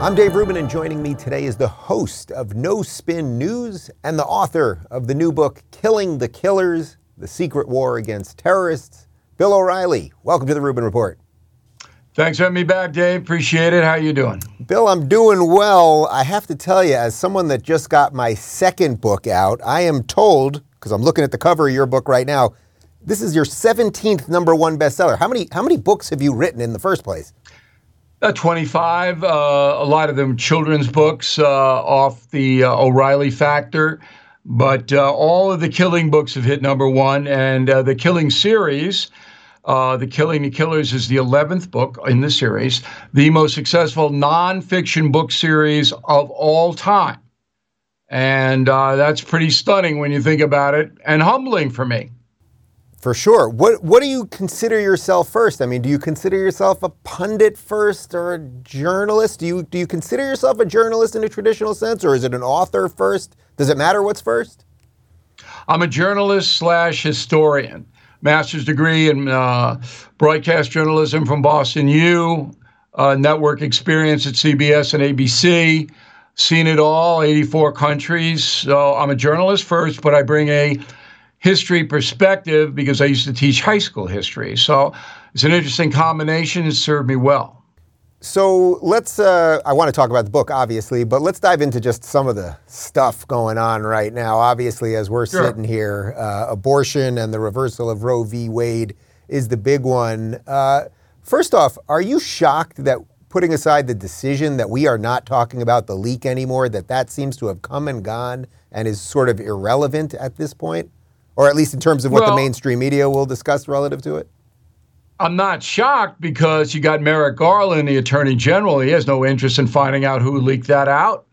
I'm Dave Rubin, and joining me today is the host of No Spin News and the author of the new book, Killing the Killers The Secret War Against Terrorists, Bill O'Reilly. Welcome to the Rubin Report. Thanks for having me back, Dave. Appreciate it. How you doing? Bill, I'm doing well. I have to tell you, as someone that just got my second book out, I am told, because I'm looking at the cover of your book right now, this is your 17th number one bestseller. How many, how many books have you written in the first place? Uh, 25, uh, a lot of them children's books uh, off the uh, O'Reilly Factor. But uh, all of the killing books have hit number one. And uh, the killing series, The Killing the Killers, is the 11th book in the series, the most successful nonfiction book series of all time. And that's pretty stunning when you think about it and humbling for me. For sure. What what do you consider yourself first? I mean, do you consider yourself a pundit first or a journalist? Do you do you consider yourself a journalist in a traditional sense, or is it an author first? Does it matter what's first? I'm a journalist slash historian. Master's degree in uh, broadcast journalism from Boston U. Uh, network experience at CBS and ABC. Seen it all, 84 countries. So I'm a journalist first, but I bring a history perspective because I used to teach high school history. So it's an interesting combination. It served me well. So let's, uh, I want to talk about the book, obviously, but let's dive into just some of the stuff going on right now. Obviously, as we're sure. sitting here, uh, abortion and the reversal of Roe v. Wade is the big one. Uh, first off, are you shocked that putting aside the decision that we are not talking about the leak anymore, that that seems to have come and gone and is sort of irrelevant at this point? Or at least in terms of what well, the mainstream media will discuss relative to it? I'm not shocked because you got Merrick Garland, the attorney general. He has no interest in finding out who leaked that out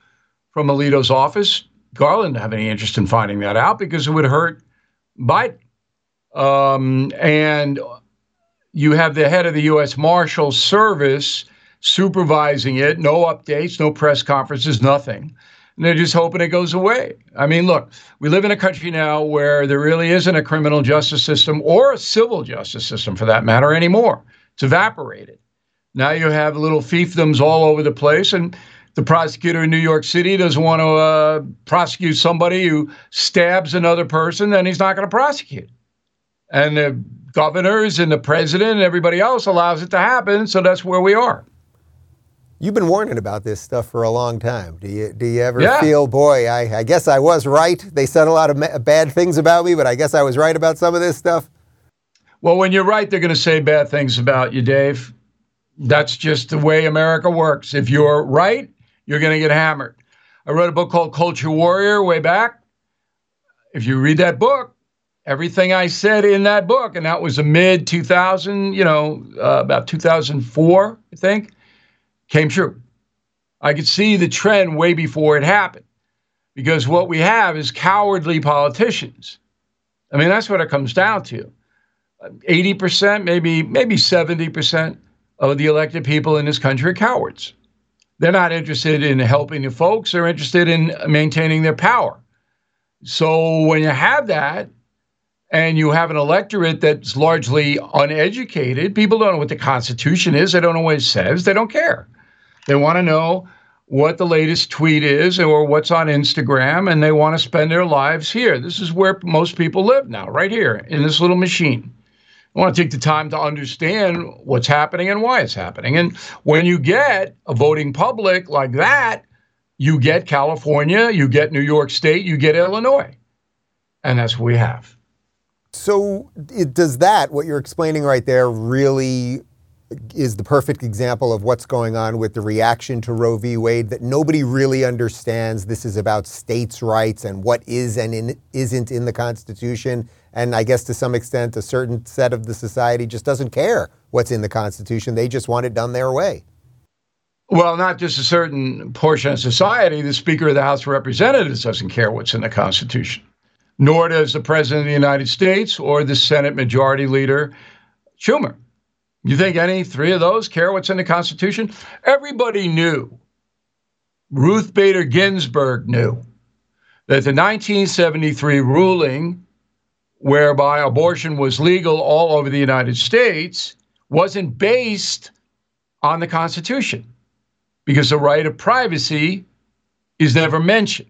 from Alito's office. Garland didn't have any interest in finding that out because it would hurt Biden. Um, and you have the head of the U.S. Marshal Service supervising it, no updates, no press conferences, nothing and they're just hoping it goes away. I mean, look, we live in a country now where there really isn't a criminal justice system or a civil justice system for that matter anymore. It's evaporated. Now you have little fiefdoms all over the place, and the prosecutor in New York City doesn't want to uh, prosecute somebody who stabs another person, then he's not going to prosecute. And the governors and the president and everybody else allows it to happen, so that's where we are. You've been warning about this stuff for a long time. Do you do you ever yeah. feel, boy, I, I guess I was right? They said a lot of ma- bad things about me, but I guess I was right about some of this stuff. Well, when you're right, they're going to say bad things about you, Dave. That's just the way America works. If you're right, you're going to get hammered. I wrote a book called Culture Warrior way back. If you read that book, everything I said in that book, and that was a mid 2000, you know, uh, about 2004, I think came true. I could see the trend way before it happened because what we have is cowardly politicians. I mean, that's what it comes down to. 80%, maybe maybe 70% of the elected people in this country are cowards. They're not interested in helping the folks, they're interested in maintaining their power. So when you have that, and you have an electorate that's largely uneducated, people don't know what the Constitution is, they don't know what it says, they don't care. They want to know what the latest tweet is or what's on Instagram, and they want to spend their lives here. This is where most people live now, right here in this little machine. I want to take the time to understand what's happening and why it's happening. And when you get a voting public like that, you get California, you get New York State, you get Illinois. And that's what we have. So, it, does that, what you're explaining right there, really is the perfect example of what's going on with the reaction to Roe v. Wade that nobody really understands. This is about states' rights and what is and in, isn't in the Constitution. And I guess to some extent, a certain set of the society just doesn't care what's in the Constitution. They just want it done their way. Well, not just a certain portion of society. The Speaker of the House of Representatives doesn't care what's in the Constitution, nor does the President of the United States or the Senate Majority Leader Schumer. You think any three of those care what's in the Constitution? Everybody knew. Ruth Bader Ginsburg knew that the 1973 ruling whereby abortion was legal all over the United States, wasn't based on the Constitution because the right of privacy is never mentioned.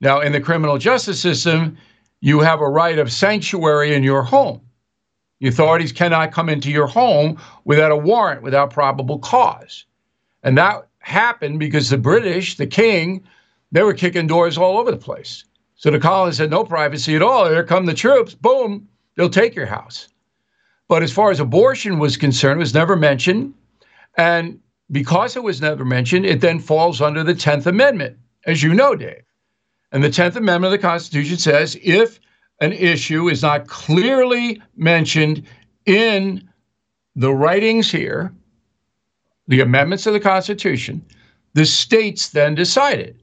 Now, in the criminal justice system, you have a right of sanctuary in your home. The authorities cannot come into your home without a warrant, without probable cause. And that happened because the British, the king, they were kicking doors all over the place. So the colonists had no privacy at all. Here come the troops, boom, they'll take your house. But as far as abortion was concerned, it was never mentioned. And because it was never mentioned, it then falls under the 10th Amendment, as you know, Dave. And the 10th Amendment of the Constitution says if an issue is not clearly mentioned in the writings here, the amendments of the Constitution, the states then decided.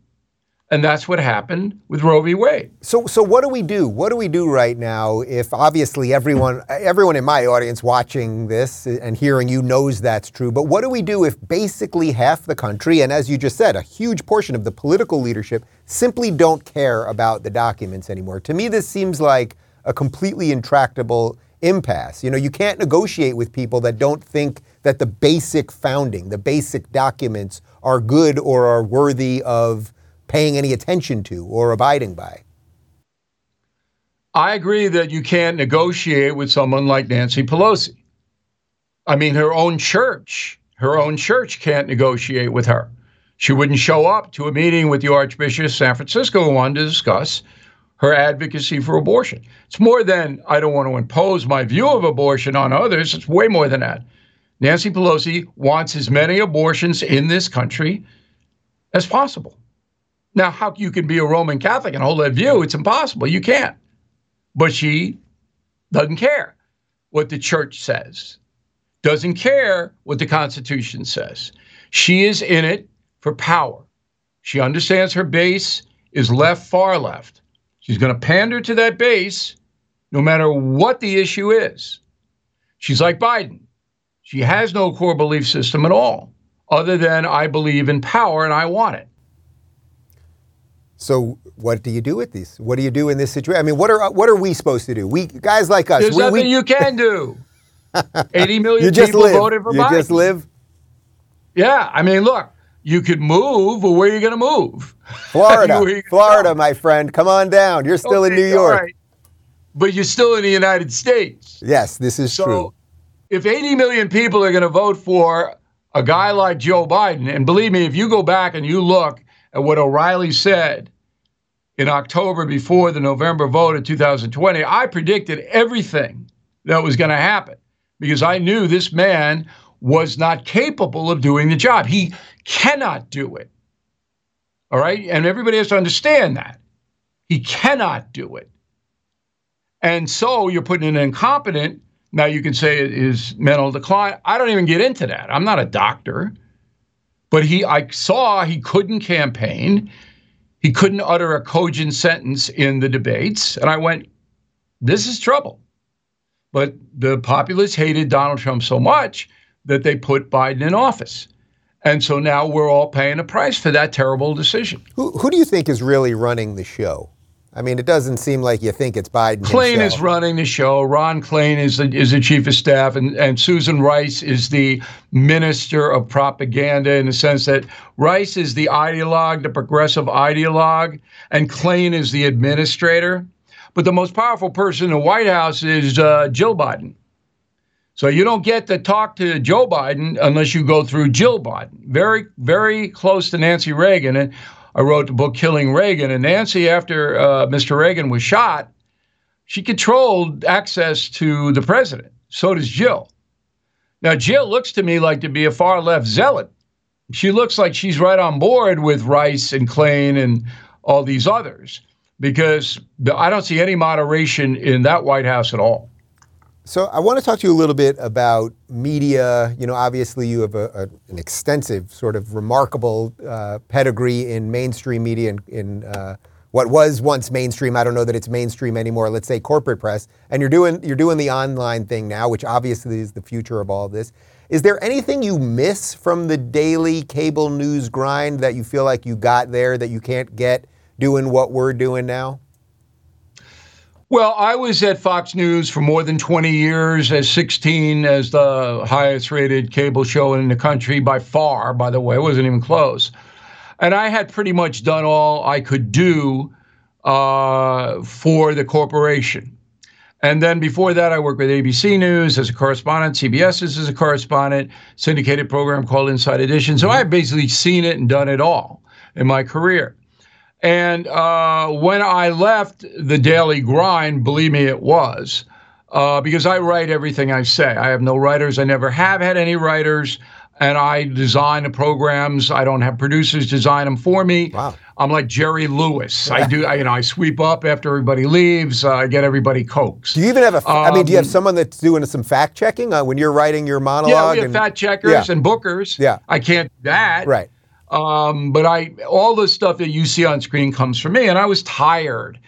And that's what happened with Roe v. Wade. So, so what do we do? What do we do right now if obviously everyone, everyone in my audience watching this and hearing you knows that's true, but what do we do if basically half the country, and as you just said, a huge portion of the political leadership simply don't care about the documents anymore? To me, this seems like a completely intractable impasse. You know, you can't negotiate with people that don't think that the basic founding, the basic documents are good or are worthy of paying any attention to or abiding by. I agree that you can't negotiate with someone like Nancy Pelosi. I mean, her own church, her own church can't negotiate with her. She wouldn't show up to a meeting with the Archbishop of San Francisco who wanted to discuss her advocacy for abortion. It's more than I don't want to impose my view of abortion on others. It's way more than that. Nancy Pelosi wants as many abortions in this country as possible. Now, how you can be a Roman Catholic and hold that view? It's impossible. You can't. But she doesn't care what the church says, doesn't care what the Constitution says. She is in it for power. She understands her base is left, far left. She's going to pander to that base no matter what the issue is. She's like Biden. She has no core belief system at all, other than I believe in power and I want it. So what do you do with these? What do you do in this situation? I mean, what are what are we supposed to do? We guys like us. There's we, nothing we, you can do. 80 million you just people live. voted for you Biden. just live. Yeah, I mean, look, you could move, but where are you going to move? Florida, Florida, my friend. Come on down. You're still okay, in New York. But you're still in the United States. Yes, this is true. so true. If 80 million people are going to vote for a guy like Joe Biden, and believe me, if you go back and you look at what O'Reilly said in October before the November vote of 2020, I predicted everything that was going to happen because I knew this man was not capable of doing the job. He cannot do it. All right. And everybody has to understand that. He cannot do it. And so you're putting an incompetent. Now you can say it is mental decline. I don't even get into that. I'm not a doctor. But he I saw he couldn't campaign. He couldn't utter a cogent sentence in the debates. And I went, this is trouble. But the populace hated Donald Trump so much that they put Biden in office. And so now we're all paying a price for that terrible decision. Who, who do you think is really running the show? I mean, it doesn't seem like you think it's Biden. Klain himself. is running the show. Ron Klain is the, is the chief of staff, and, and Susan Rice is the minister of propaganda in the sense that Rice is the ideologue, the progressive ideologue, and Klain is the administrator. But the most powerful person in the White House is uh, Jill Biden. So you don't get to talk to Joe Biden unless you go through Jill Biden. Very, very close to Nancy Reagan. And I wrote the book Killing Reagan. And Nancy, after uh, Mr. Reagan was shot, she controlled access to the president. So does Jill. Now, Jill looks to me like to be a far left zealot. She looks like she's right on board with Rice and Klain and all these others because I don't see any moderation in that White House at all. So I want to talk to you a little bit about media. You know, obviously you have a, a, an extensive, sort of remarkable uh, pedigree in mainstream media in, in uh, what was once mainstream. I don't know that it's mainstream anymore. Let's say corporate press, and you're doing you're doing the online thing now, which obviously is the future of all this. Is there anything you miss from the daily cable news grind that you feel like you got there that you can't get doing what we're doing now? Well, I was at Fox News for more than 20 years, as 16 as the highest rated cable show in the country by far, by the way. It wasn't even close. And I had pretty much done all I could do uh, for the corporation. And then before that, I worked with ABC News as a correspondent, CBS as a correspondent, syndicated program called Inside Edition. So I've basically seen it and done it all in my career. And uh, when I left the daily grind, believe me, it was. Uh, because I write everything I say. I have no writers. I never have had any writers. And I design the programs. I don't have producers design them for me. Wow. I'm like Jerry Lewis. I do, I, you know, I sweep up after everybody leaves. Uh, I get everybody cokes. Do you even have a? Um, I mean, do you have um, someone that's doing some fact checking uh, when you're writing your monologue? Yeah, we have and, fact checkers yeah. and bookers. Yeah, I can't do that. Right. Um, but I all the stuff that you see on screen comes from me, and I was tired.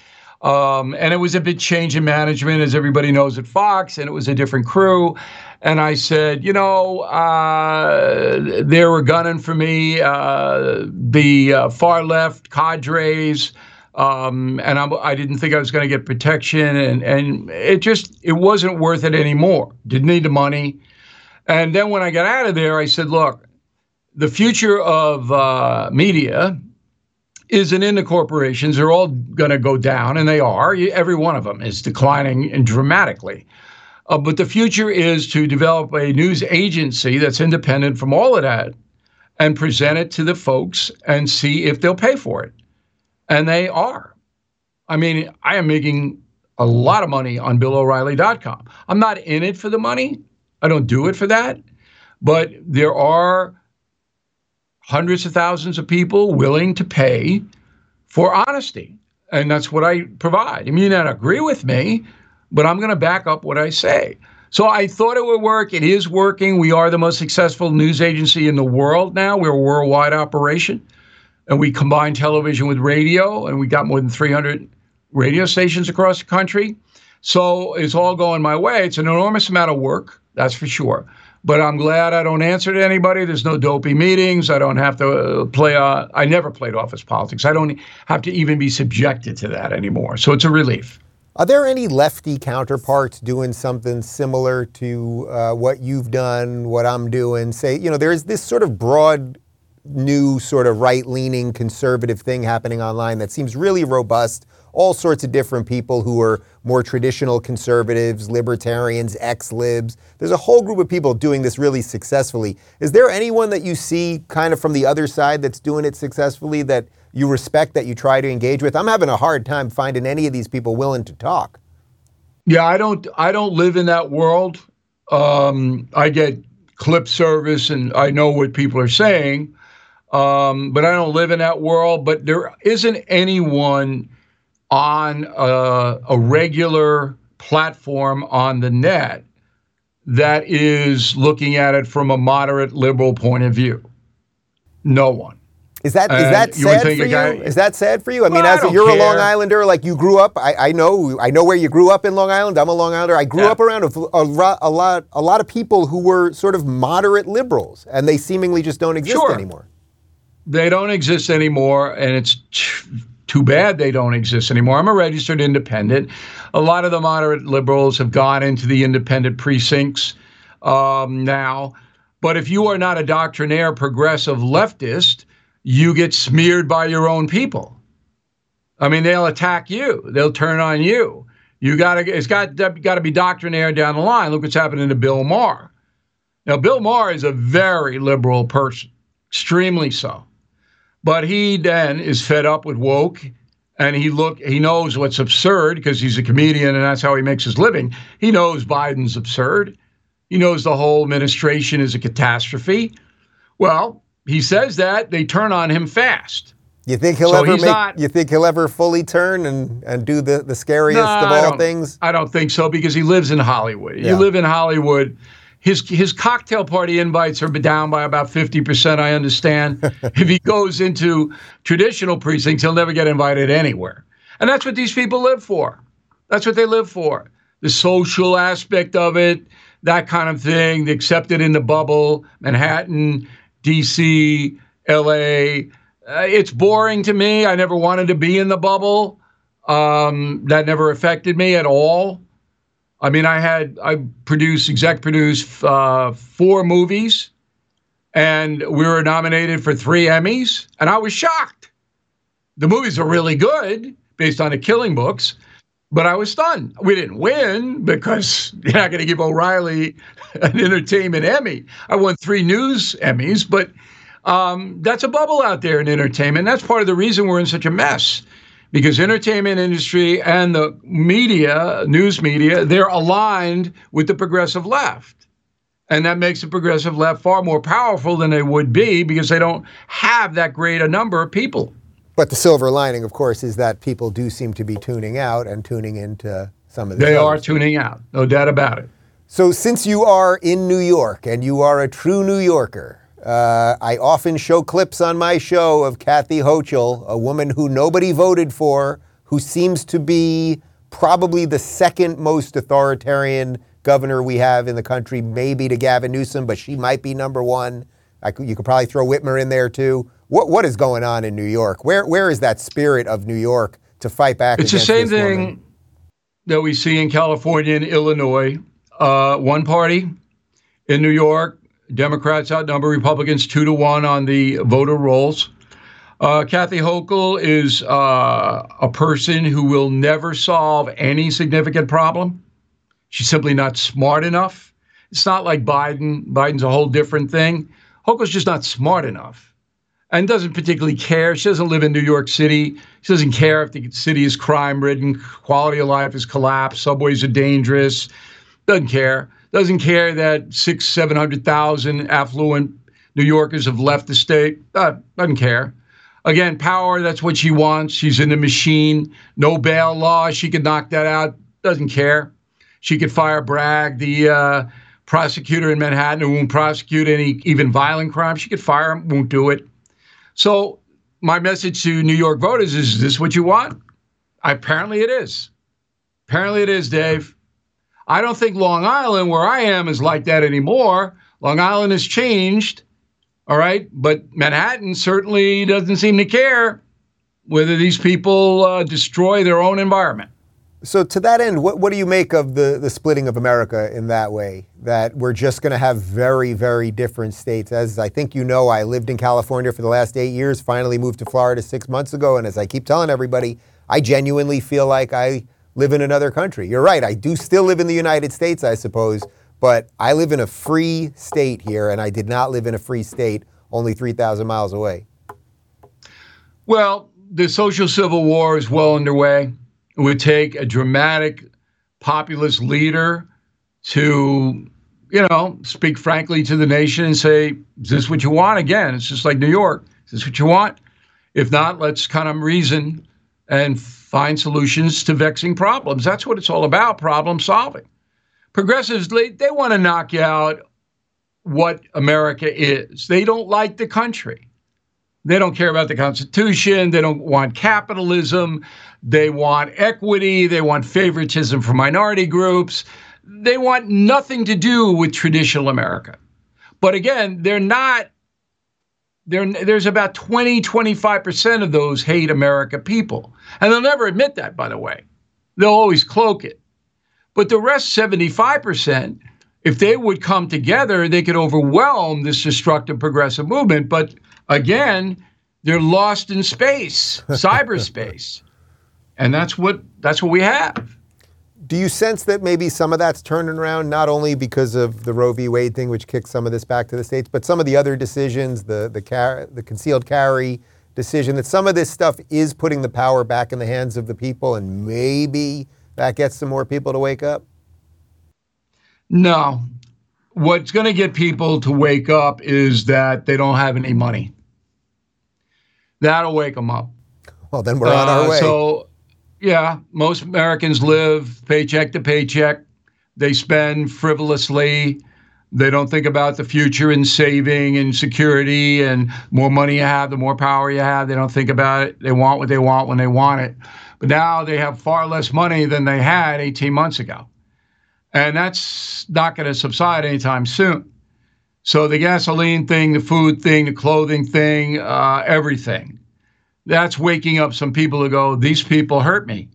Um, and it was a big change in management, as everybody knows at Fox, and it was a different crew. And I said, you know, uh, they were gunning for me, uh, the uh, far left cadres. Um, and I'm, I did not think I was going to get protection, and and it just it wasn't worth it anymore. Didn't need the money, and then when I got out of there, I said, look, the future of uh, media isn't in the corporations. They're all going to go down, and they are. Every one of them is declining dramatically. Uh, but the future is to develop a news agency that's independent from all of that and present it to the folks and see if they'll pay for it. And they are. I mean, I am making a lot of money on BillO'Reilly.com. I'm not in it for the money, I don't do it for that. But there are hundreds of thousands of people willing to pay for honesty. And that's what I provide. You may not agree with me, but I'm going to back up what I say. So I thought it would work. It is working. We are the most successful news agency in the world now. We're a worldwide operation. And we combine television with radio, and we got more than 300 radio stations across the country. So it's all going my way. It's an enormous amount of work, that's for sure. But I'm glad I don't answer to anybody. There's no dopey meetings. I don't have to uh, play. Uh, I never played office politics. I don't have to even be subjected to that anymore. So it's a relief. Are there any lefty counterparts doing something similar to uh, what you've done, what I'm doing? Say, you know, there's this sort of broad, new, sort of right leaning conservative thing happening online that seems really robust all sorts of different people who are more traditional conservatives, libertarians, ex libs. There's a whole group of people doing this really successfully. Is there anyone that you see kind of from the other side that's doing it successfully that you respect, that you try to engage with? I'm having a hard time finding any of these people willing to talk. Yeah, I don't. I don't live in that world. Um, I get clip service, and I know what people are saying, um, but I don't live in that world. But there isn't anyone on a, a regular platform on the net that is looking at it from a moderate liberal point of view. No one. Is that is uh, that sad for you? Guy, is that sad for you? I mean, as a, you're care. a Long Islander, like you grew up. I, I, know I know where you grew up in Long Island. I'm a Long Islander. I grew yeah. up around a, a, a, lot a lot of people who were sort of moderate liberals, and they seemingly just don't exist sure. anymore. They don't exist anymore, and it's too bad they don't exist anymore. I'm a registered independent. A lot of the moderate liberals have gone into the independent precincts um, now. But if you are not a doctrinaire progressive leftist, you get smeared by your own people. I mean, they'll attack you. They'll turn on you. You got to. It's got got to be doctrinaire down the line. Look what's happening to Bill Maher. Now, Bill Maher is a very liberal person, extremely so. But he then is fed up with woke and he look he knows what's absurd because he's a comedian and that's how he makes his living. He knows Biden's absurd. He knows the whole administration is a catastrophe. Well, he says that they turn on him fast. You think he'll so ever make, not, you think he'll ever fully turn and, and do the, the scariest no, of all things? I don't think so because he lives in Hollywood. Yeah. You live in Hollywood his his cocktail party invites are down by about 50%, I understand. if he goes into traditional precincts, he'll never get invited anywhere. And that's what these people live for. That's what they live for. The social aspect of it, that kind of thing, the accepted in the bubble, Manhattan, DC, LA. Uh, it's boring to me. I never wanted to be in the bubble. Um, that never affected me at all. I mean, I had I produced exec produced uh, four movies, and we were nominated for three Emmys, and I was shocked. The movies are really good based on the Killing Books, but I was stunned. We didn't win because you're not going to give O'Reilly an entertainment Emmy. I won three news Emmys, but um, that's a bubble out there in entertainment. That's part of the reason we're in such a mess because entertainment industry and the media, news media, they're aligned with the progressive left. And that makes the progressive left far more powerful than they would be because they don't have that great a number of people. But the silver lining, of course, is that people do seem to be tuning out and tuning into some of the. They are tuning out, no doubt about it. So, since you are in New York and you are a true New Yorker, uh, I often show clips on my show of Kathy Hochul, a woman who nobody voted for, who seems to be probably the second most authoritarian governor we have in the country, maybe to Gavin Newsom, but she might be number one. Could, you could probably throw Whitmer in there too. What what is going on in New York? Where where is that spirit of New York to fight back? It's the same thing woman? that we see in California and Illinois. Uh, one party in New York Democrats outnumber Republicans two to one on the voter rolls. Uh, Kathy Hochul is uh, a person who will never solve any significant problem. She's simply not smart enough. It's not like Biden. Biden's a whole different thing. Hochul's just not smart enough and doesn't particularly care. She doesn't live in New York City. She doesn't care if the city is crime ridden, quality of life has collapsed, subways are dangerous. Doesn't care doesn't care that six, seven hundred thousand affluent New Yorkers have left the state. Uh, doesn't care. Again, power, that's what she wants. She's in the machine. No bail law. She could knock that out. Doesn't care. She could fire Bragg, the uh, prosecutor in Manhattan who won't prosecute any even violent crime. She could fire him, won't do it. So, my message to New York voters is, is this what you want? Apparently it is. Apparently it is, Dave. I don't think Long Island, where I am, is like that anymore. Long Island has changed, all right, but Manhattan certainly doesn't seem to care whether these people uh, destroy their own environment. So, to that end, what, what do you make of the, the splitting of America in that way? That we're just going to have very, very different states. As I think you know, I lived in California for the last eight years, finally moved to Florida six months ago. And as I keep telling everybody, I genuinely feel like I live in another country. You're right. I do still live in the United States, I suppose, but I live in a free state here, and I did not live in a free state only 3,000 miles away. Well, the social civil war is well underway. It would take a dramatic populist leader to, you know, speak frankly to the nation and say, is this what you want? Again, it's just like New York. Is this what you want? If not, let's kind of reason and find solutions to vexing problems. That's what it's all about problem solving. Progressives, they, they want to knock you out what America is. They don't like the country. They don't care about the Constitution. They don't want capitalism. They want equity. They want favoritism for minority groups. They want nothing to do with traditional America. But again, they're not there, there's about 20, 25% of those hate America people. And they'll never admit that, by the way. They'll always cloak it. But the rest, 75%, if they would come together, they could overwhelm this destructive progressive movement. But again, they're lost in space, cyberspace. And that's what that's what we have. Do you sense that maybe some of that's turning around, not only because of the Roe v. Wade thing, which kicks some of this back to the states, but some of the other decisions, the the, car- the concealed carry decision, that some of this stuff is putting the power back in the hands of the people, and maybe that gets some more people to wake up? No. What's going to get people to wake up is that they don't have any money. That'll wake them up. Well, then we're on our uh, way. So yeah, most Americans live paycheck to paycheck. They spend frivolously. They don't think about the future and saving and security and more money you have, the more power you have. They don't think about it. They want what they want when they want it. But now they have far less money than they had 18 months ago. And that's not going to subside anytime soon. So the gasoline thing, the food thing, the clothing thing, uh, everything that's waking up some people to go, these people hurt me.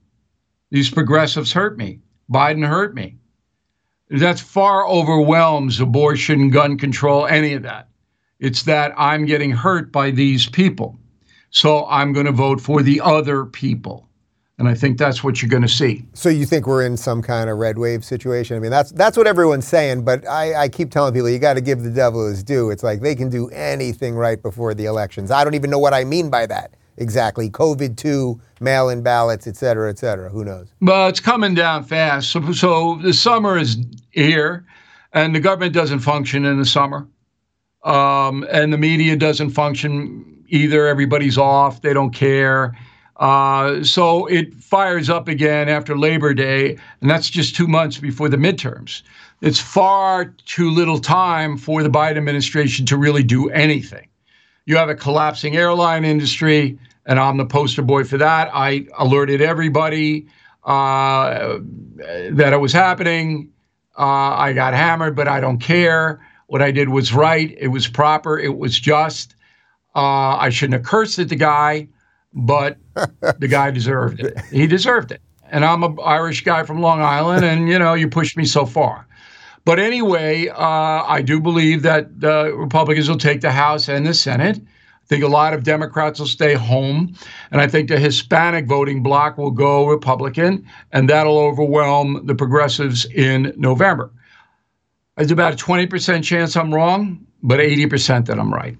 These progressives hurt me. Biden hurt me. That far overwhelms abortion, gun control, any of that. It's that I'm getting hurt by these people. So I'm going to vote for the other people. And I think that's what you're going to see. So you think we're in some kind of red wave situation? I mean, that's that's what everyone's saying. But I, I keep telling people you got to give the devil his due. It's like they can do anything right before the elections. I don't even know what I mean by that exactly. COVID two, mail-in ballots, et cetera, et cetera. Who knows? Well, it's coming down fast. So, so the summer is here, and the government doesn't function in the summer, um, and the media doesn't function either. Everybody's off. They don't care. Uh, so it fires up again after Labor Day, and that's just two months before the midterms. It's far too little time for the Biden administration to really do anything. You have a collapsing airline industry, and I'm the poster boy for that. I alerted everybody uh, that it was happening. Uh, I got hammered, but I don't care. What I did was right. It was proper. It was just. Uh, I shouldn't have cursed at the guy but the guy deserved it. He deserved it. And I'm an Irish guy from Long Island, and you know, you pushed me so far. But anyway, uh, I do believe that the Republicans will take the House and the Senate. I think a lot of Democrats will stay home. And I think the Hispanic voting bloc will go Republican, and that'll overwhelm the progressives in November. There's about a 20% chance I'm wrong, but 80% that I'm right.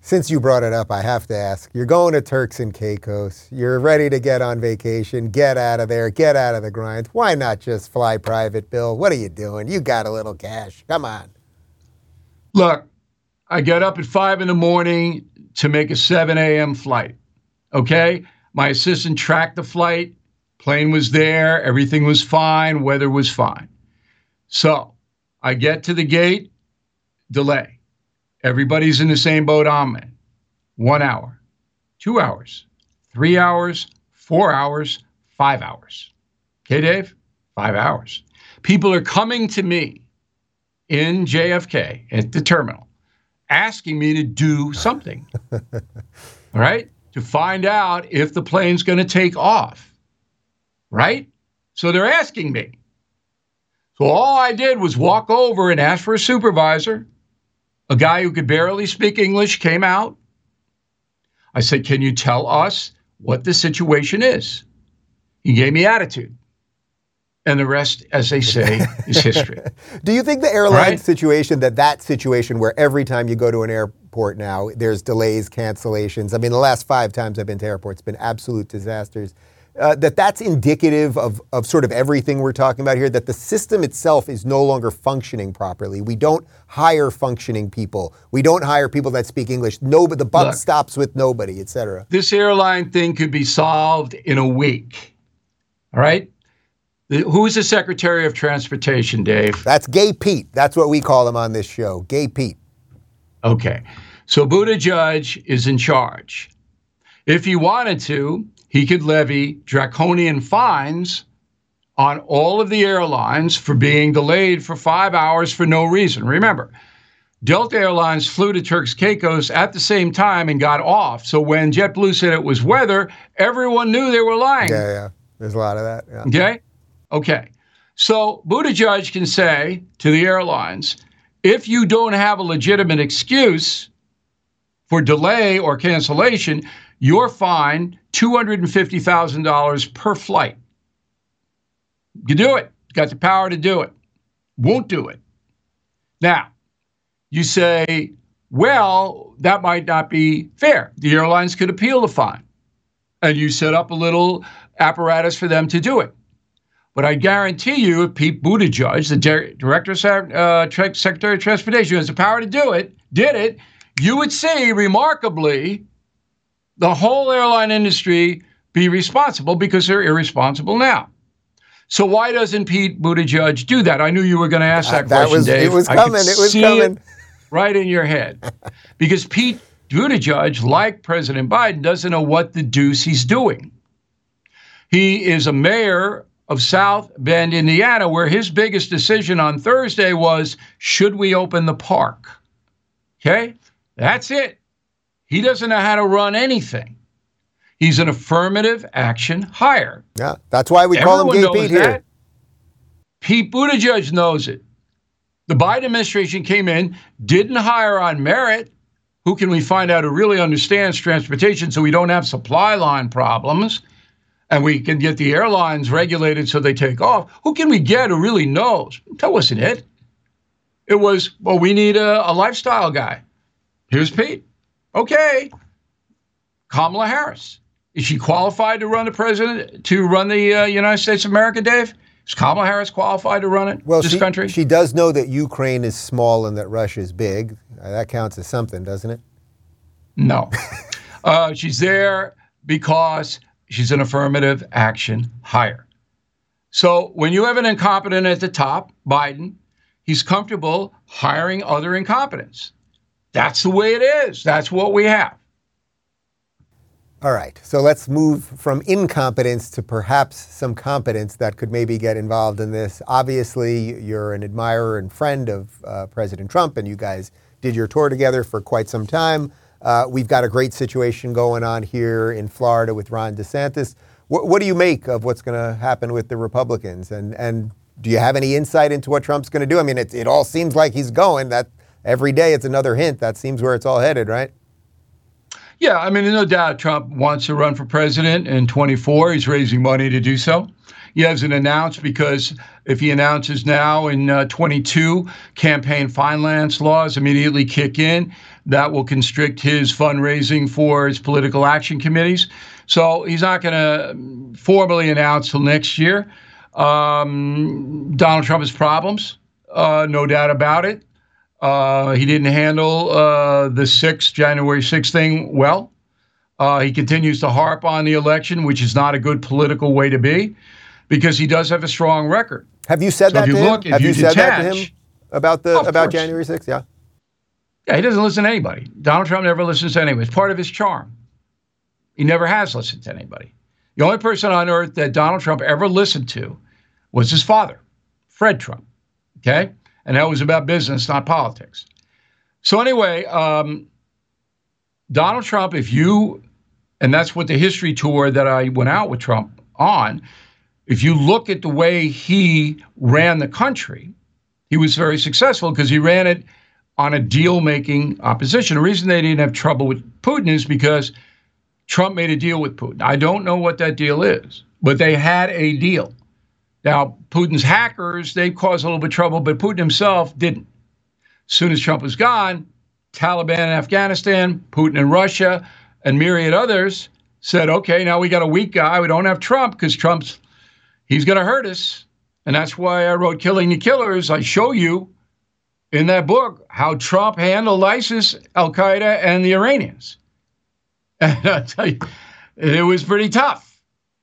Since you brought it up, I have to ask. You're going to Turks and Caicos. You're ready to get on vacation, get out of there, get out of the grind. Why not just fly private, Bill? What are you doing? You got a little cash. Come on. Look, I get up at five in the morning to make a 7 a.m. flight. Okay? My assistant tracked the flight. Plane was there. Everything was fine. Weather was fine. So I get to the gate, delay. Everybody's in the same boat I'm in. One hour, two hours, three hours, four hours, five hours. Okay, Dave? Five hours. People are coming to me in JFK at the terminal asking me to do something. all right? To find out if the plane's going to take off. Right? So they're asking me. So all I did was walk over and ask for a supervisor a guy who could barely speak English came out. I said, Can you tell us what the situation is? He gave me attitude. And the rest, as they say, is history. Do you think the airline right? situation, that that situation where every time you go to an airport now, there's delays, cancellations? I mean, the last five times I've been to airports, it's been absolute disasters uh, that that's indicative of, of sort of everything we're talking about here, that the system itself is no longer functioning properly. We don't hire functioning people. We don't hire people that speak English. No, but the buck Look, stops with nobody, et cetera. This airline thing could be solved in a week. All right? Who's the Secretary of Transportation, Dave? That's Gay Pete. That's what we call him on this show, Gay Pete. Okay. So Buttigieg is in charge. If he wanted to, he could levy draconian fines on all of the airlines for being delayed for five hours for no reason. Remember, Delta Airlines flew to Turks Caicos at the same time and got off. So when JetBlue said it was weather, everyone knew they were lying. Yeah, yeah. There's a lot of that. Yeah. Okay. Okay. So Buttigieg can say to the airlines, if you don't have a legitimate excuse for delay or cancellation, you're fined $250,000 per flight. You do it. Got the power to do it. Won't do it. Now, you say, well, that might not be fair. The airlines could appeal the fine. And you set up a little apparatus for them to do it. But I guarantee you, if Pete Buttigieg, the director, uh, secretary of transportation, who has the power to do it, did it, you would see remarkably the whole airline industry be responsible because they're irresponsible now. So why doesn't Pete Buttigieg do that? I knew you were going to ask that, uh, that question, was, Dave. It was coming. It was coming. It right in your head, because Pete Buttigieg, like President Biden, doesn't know what the deuce he's doing. He is a mayor of South Bend, Indiana, where his biggest decision on Thursday was should we open the park? Okay, that's it. He doesn't know how to run anything. He's an affirmative action hire. Yeah, that's why we call him Gay Pete that. here. Pete Buttigieg knows it. The Biden administration came in, didn't hire on merit. Who can we find out who really understands transportation so we don't have supply line problems and we can get the airlines regulated so they take off? Who can we get who really knows? That wasn't it. It was, well, we need a, a lifestyle guy. Here's Pete. Okay. Kamala Harris. Is she qualified to run the president, to run the uh, United States of America, Dave? Is Kamala Harris qualified to run it, Well, this she, country? she does know that Ukraine is small and that Russia is big. Uh, that counts as something, doesn't it? No. uh, she's there because she's an affirmative action hire. So when you have an incompetent at the top, Biden, he's comfortable hiring other incompetents. That's the way it is. That's what we have. All right, so let's move from incompetence to perhaps some competence that could maybe get involved in this. Obviously, you're an admirer and friend of uh, President Trump, and you guys did your tour together for quite some time. Uh, we've got a great situation going on here in Florida with Ron DeSantis. What, what do you make of what's going to happen with the Republicans? And, and do you have any insight into what Trump's going to do? I mean, it, it all seems like he's going. That every day it's another hint. That seems where it's all headed, right? Yeah, I mean, no doubt Trump wants to run for president in 24. He's raising money to do so. He hasn't announced because if he announces now in uh, 22, campaign finance laws immediately kick in. That will constrict his fundraising for his political action committees. So he's not going to formally announce till next year. Um, Donald Trump has problems, uh, no doubt about it. Uh, he didn't handle uh, the 6th, January 6th thing well. Uh, he continues to harp on the election, which is not a good political way to be because he does have a strong record. Have you said So that if to him? look, have you you, said that to him about the about course. January 6th? Yeah. Yeah, he doesn't listen to anybody. Donald Trump never listens to anybody. It's part of his charm. He never has listened to anybody. The only person on earth that Donald Trump ever listened to was his father, Fred Trump. Okay? And that was about business, not politics. So, anyway, um, Donald Trump, if you, and that's what the history tour that I went out with Trump on, if you look at the way he ran the country, he was very successful because he ran it on a deal making opposition. The reason they didn't have trouble with Putin is because Trump made a deal with Putin. I don't know what that deal is, but they had a deal. Now, Putin's hackers, they caused a little bit of trouble, but Putin himself didn't. As soon as Trump was gone, Taliban in Afghanistan, Putin in Russia, and myriad others said, okay, now we got a weak guy. We don't have Trump because Trump's, he's going to hurt us. And that's why I wrote Killing the Killers. I show you in that book how Trump handled ISIS, Al Qaeda, and the Iranians. And I tell you, it was pretty tough.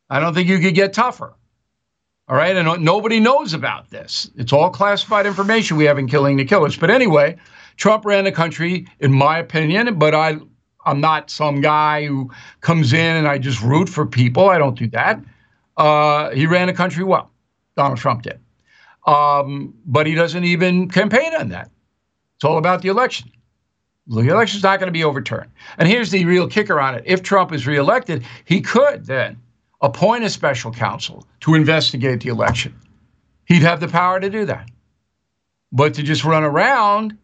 I don't think you could get tougher. All right. And nobody knows about this. It's all classified information we have in Killing the Killers. But anyway, Trump ran the country, in my opinion, but I, I'm not some guy who comes in and I just root for people. I don't do that. Uh, he ran the country well. Donald Trump did. Um, but he doesn't even campaign on that. It's all about the election. The election's not going to be overturned. And here's the real kicker on it. If Trump is reelected, he could then appoint a special counsel to investigate the election. He'd have the power to do that. But to just run around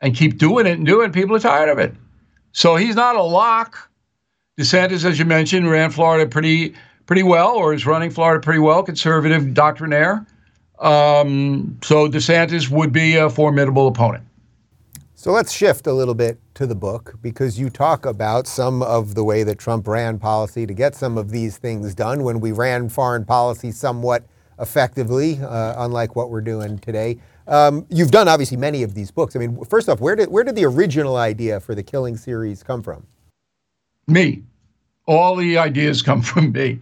and keep doing it and doing it, people are tired of it. So he's not a lock. DeSantis, as you mentioned, ran Florida pretty pretty well, or is running Florida pretty well, conservative doctrinaire. Um, so DeSantis would be a formidable opponent. So let's shift a little bit to the book because you talk about some of the way that Trump ran policy to get some of these things done when we ran foreign policy somewhat effectively, uh, unlike what we're doing today. Um, you've done obviously many of these books. I mean, first off, where did where did the original idea for the Killing series come from? Me. All the ideas come from me.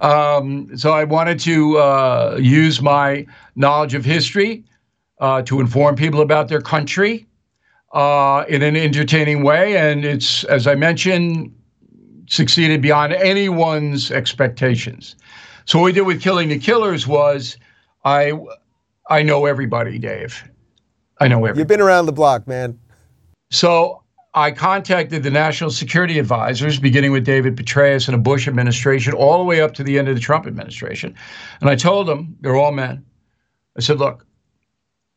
Um, so I wanted to uh, use my knowledge of history uh, to inform people about their country uh, in an entertaining way. And it's, as I mentioned, succeeded beyond anyone's expectations. So what we did with Killing the Killers was I, I know everybody, Dave. I know everybody. You've been around the block, man. So I contacted the national security advisors, beginning with David Petraeus in the Bush administration, all the way up to the end of the Trump administration. And I told them, they're all men. I said, look,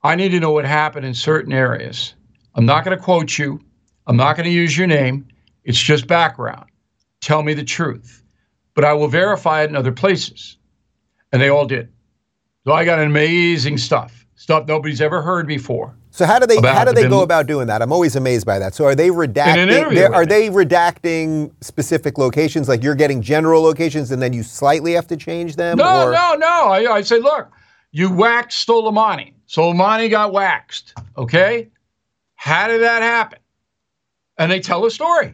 I need to know what happened in certain areas. I'm not going to quote you. I'm not going to use your name. It's just background. Tell me the truth. But I will verify it in other places. And they all did. So I got amazing stuff, stuff nobody's ever heard before. So how do they how do they go about doing that? I'm always amazed by that. So are they redacting? Are they redacting specific locations? Like you're getting general locations, and then you slightly have to change them? No, or? no, no. I, I say, look, you waxed Soleimani. Soleimani got waxed. Okay, how did that happen? And they tell a story,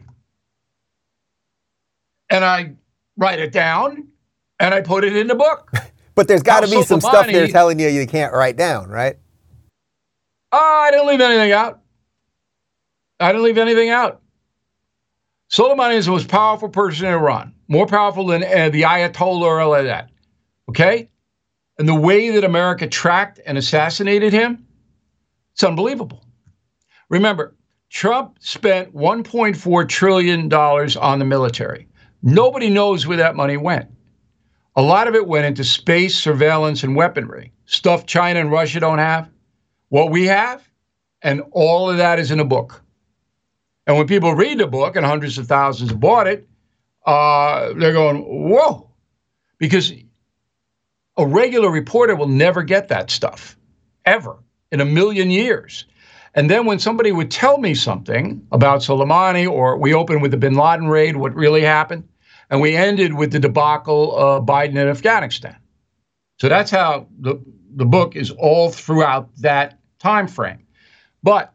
and I write it down, and I put it in the book. but there's got to be some stuff they're telling you you can't write down, right? Oh, I didn't leave anything out. I didn't leave anything out. Soleimani is the most powerful person in Iran, more powerful than uh, the Ayatollah or like that. Okay? And the way that America tracked and assassinated him, it's unbelievable. Remember, Trump spent $1.4 trillion on the military. Nobody knows where that money went. A lot of it went into space, surveillance, and weaponry, stuff China and Russia don't have what we have, and all of that is in a book. And when people read the book, and hundreds of thousands bought it, uh, they're going, whoa, because a regular reporter will never get that stuff, ever, in a million years. And then when somebody would tell me something about Soleimani, or we opened with the bin Laden raid, what really happened, and we ended with the debacle of Biden in Afghanistan. So that's how the, the book is all throughout that time frame. But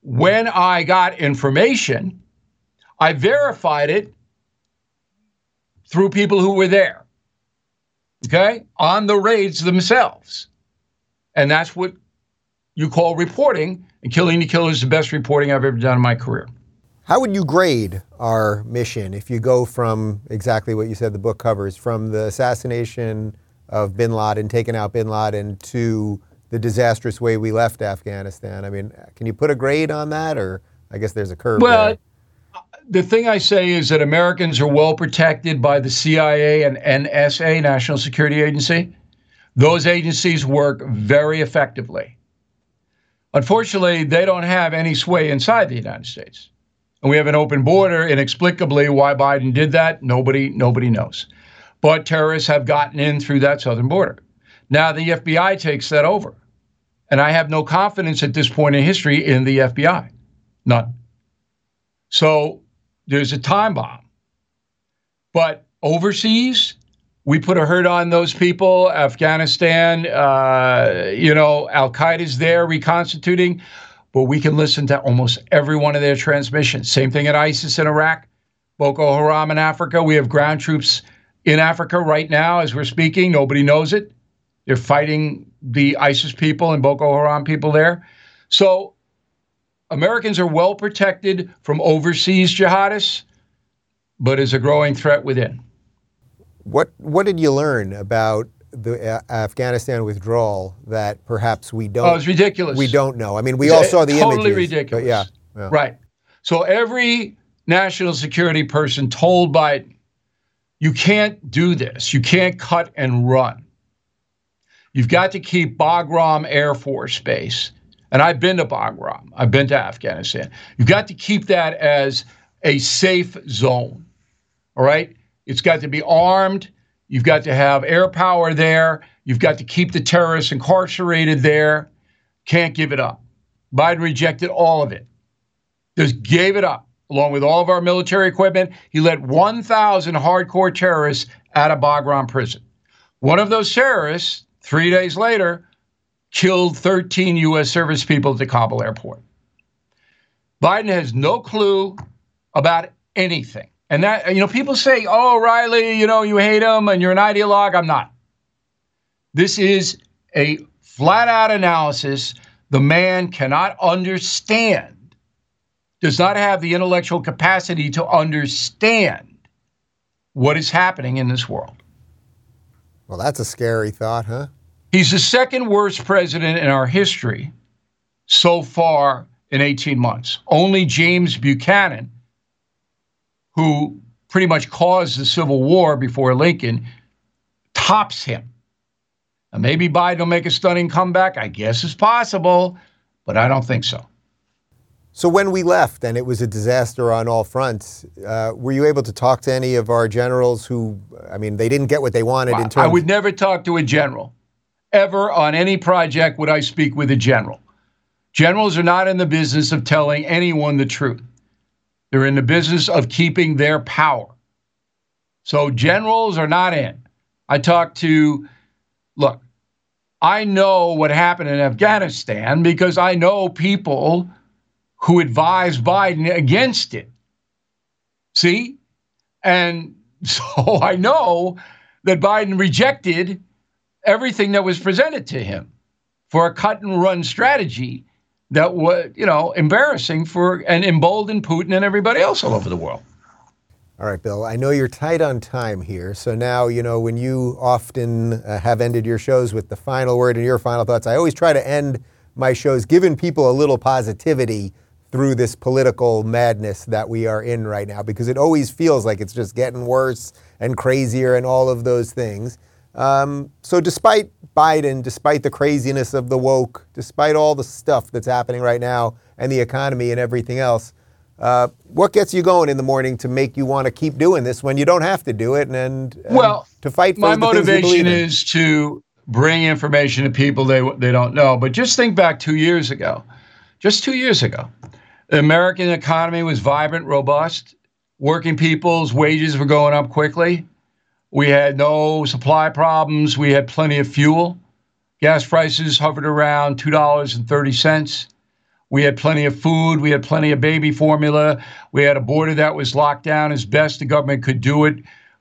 when I got information, I verified it through people who were there, okay, on the raids themselves. And that's what you call reporting. And Killing the Killer is the best reporting I've ever done in my career. How would you grade our mission if you go from exactly what you said the book covers, from the assassination of bin Laden, taking out bin Laden, to the disastrous way we left Afghanistan. I mean, can you put a grade on that, or I guess there's a curve? Well, there. the thing I say is that Americans are well protected by the CIA and NSA, National Security Agency. Those agencies work very effectively. Unfortunately, they don't have any sway inside the United States. And we have an open border. Inexplicably, why Biden did that, nobody, nobody knows. But terrorists have gotten in through that southern border. Now the FBI takes that over. And I have no confidence at this point in history in the FBI. None. So there's a time bomb. But overseas, we put a hurt on those people. Afghanistan, uh, you know, Al Qaeda's there reconstituting, but we can listen to almost every one of their transmissions. Same thing at ISIS in Iraq, Boko Haram in Africa. We have ground troops in Africa right now as we're speaking. Nobody knows it. They're fighting the ISIS people and Boko Haram people there. So Americans are well protected from overseas jihadists, but is a growing threat within. What What did you learn about the uh, Afghanistan withdrawal that perhaps we don't? Oh, it's ridiculous. We don't know. I mean, we all saw the totally images. Totally ridiculous. Yeah, yeah. Right. So every national security person told Biden, "You can't do this. You can't cut and run." You've got to keep Bagram Air Force Base. And I've been to Bagram, I've been to Afghanistan. You've got to keep that as a safe zone. All right? It's got to be armed. You've got to have air power there. You've got to keep the terrorists incarcerated there. Can't give it up. Biden rejected all of it. Just gave it up, along with all of our military equipment. He let 1,000 hardcore terrorists out of Bagram prison. One of those terrorists Three days later, killed 13 U.S. service people at the Kabul airport. Biden has no clue about anything. And that, you know, people say, oh, Riley, you know, you hate him and you're an ideologue. I'm not. This is a flat out analysis. The man cannot understand, does not have the intellectual capacity to understand what is happening in this world. Well, that's a scary thought, huh? He's the second worst president in our history so far in 18 months. Only James Buchanan, who pretty much caused the Civil War before Lincoln, tops him. And maybe Biden will make a stunning comeback. I guess it's possible, but I don't think so. So when we left and it was a disaster on all fronts, uh, were you able to talk to any of our generals who, I mean, they didn't get what they wanted in terms? I would never talk to a general. Ever on any project would I speak with a general. Generals are not in the business of telling anyone the truth. They're in the business of keeping their power. So generals are not in. I talked to, look, I know what happened in Afghanistan because I know people who advised Biden against it. See? And so I know that Biden rejected everything that was presented to him for a cut and run strategy that was, you know, embarrassing for and emboldened Putin and everybody else all over the world. All right, Bill, I know you're tight on time here. So now, you know, when you often uh, have ended your shows with the final word and your final thoughts, I always try to end my shows giving people a little positivity through this political madness that we are in right now because it always feels like it's just getting worse and crazier and all of those things. Um, so, despite Biden, despite the craziness of the woke, despite all the stuff that's happening right now and the economy and everything else, uh, what gets you going in the morning to make you want to keep doing this when you don't have to do it and, and well, to fight for my motivation is to bring information to people they they don't know. But just think back two years ago, just two years ago, the American economy was vibrant, robust. Working people's wages were going up quickly. We had no supply problems. We had plenty of fuel. Gas prices hovered around $2.30. We had plenty of food. We had plenty of baby formula. We had a border that was locked down as best the government could do it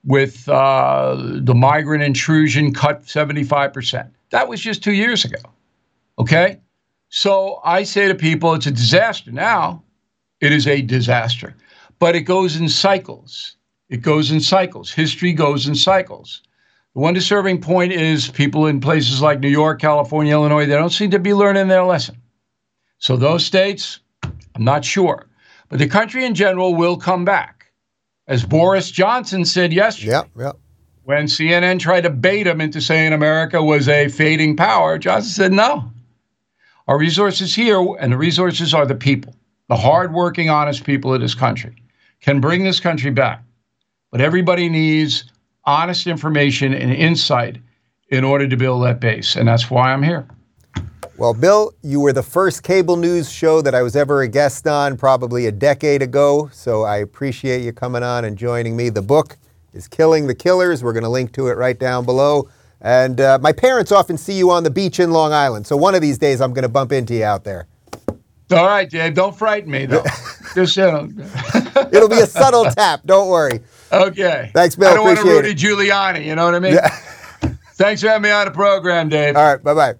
with uh, the migrant intrusion cut 75%. That was just two years ago. Okay? So I say to people, it's a disaster now. It is a disaster, but it goes in cycles. It goes in cycles. History goes in cycles. The one disturbing point is people in places like New York, California, Illinois, they don't seem to be learning their lesson. So those states, I'm not sure. But the country in general will come back. As Boris Johnson said yesterday. Yep, yep. When CNN tried to bait him into saying America was a fading power, Johnson said no. Our resources here, and the resources are the people, the hardworking, honest people of this country, can bring this country back. But everybody needs honest information and insight in order to build that base. And that's why I'm here. Well, Bill, you were the first cable news show that I was ever a guest on, probably a decade ago. So I appreciate you coming on and joining me. The book is Killing the Killers. We're going to link to it right down below. And uh, my parents often see you on the beach in Long Island. So one of these days, I'm going to bump into you out there. All right, Dave. Don't frighten me, though. Just uh, It'll be a subtle tap. Don't worry. Okay. Thanks, Bill. I don't Appreciate want to Rudy Giuliani. You know what I mean? Yeah. Thanks for having me on the program, Dave. All right. Bye bye.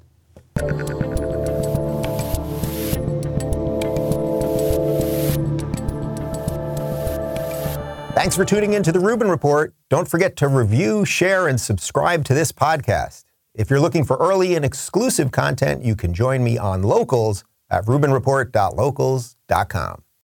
Thanks for tuning in to the Rubin Report. Don't forget to review, share, and subscribe to this podcast. If you're looking for early and exclusive content, you can join me on Locals at rubinreport.locals.com.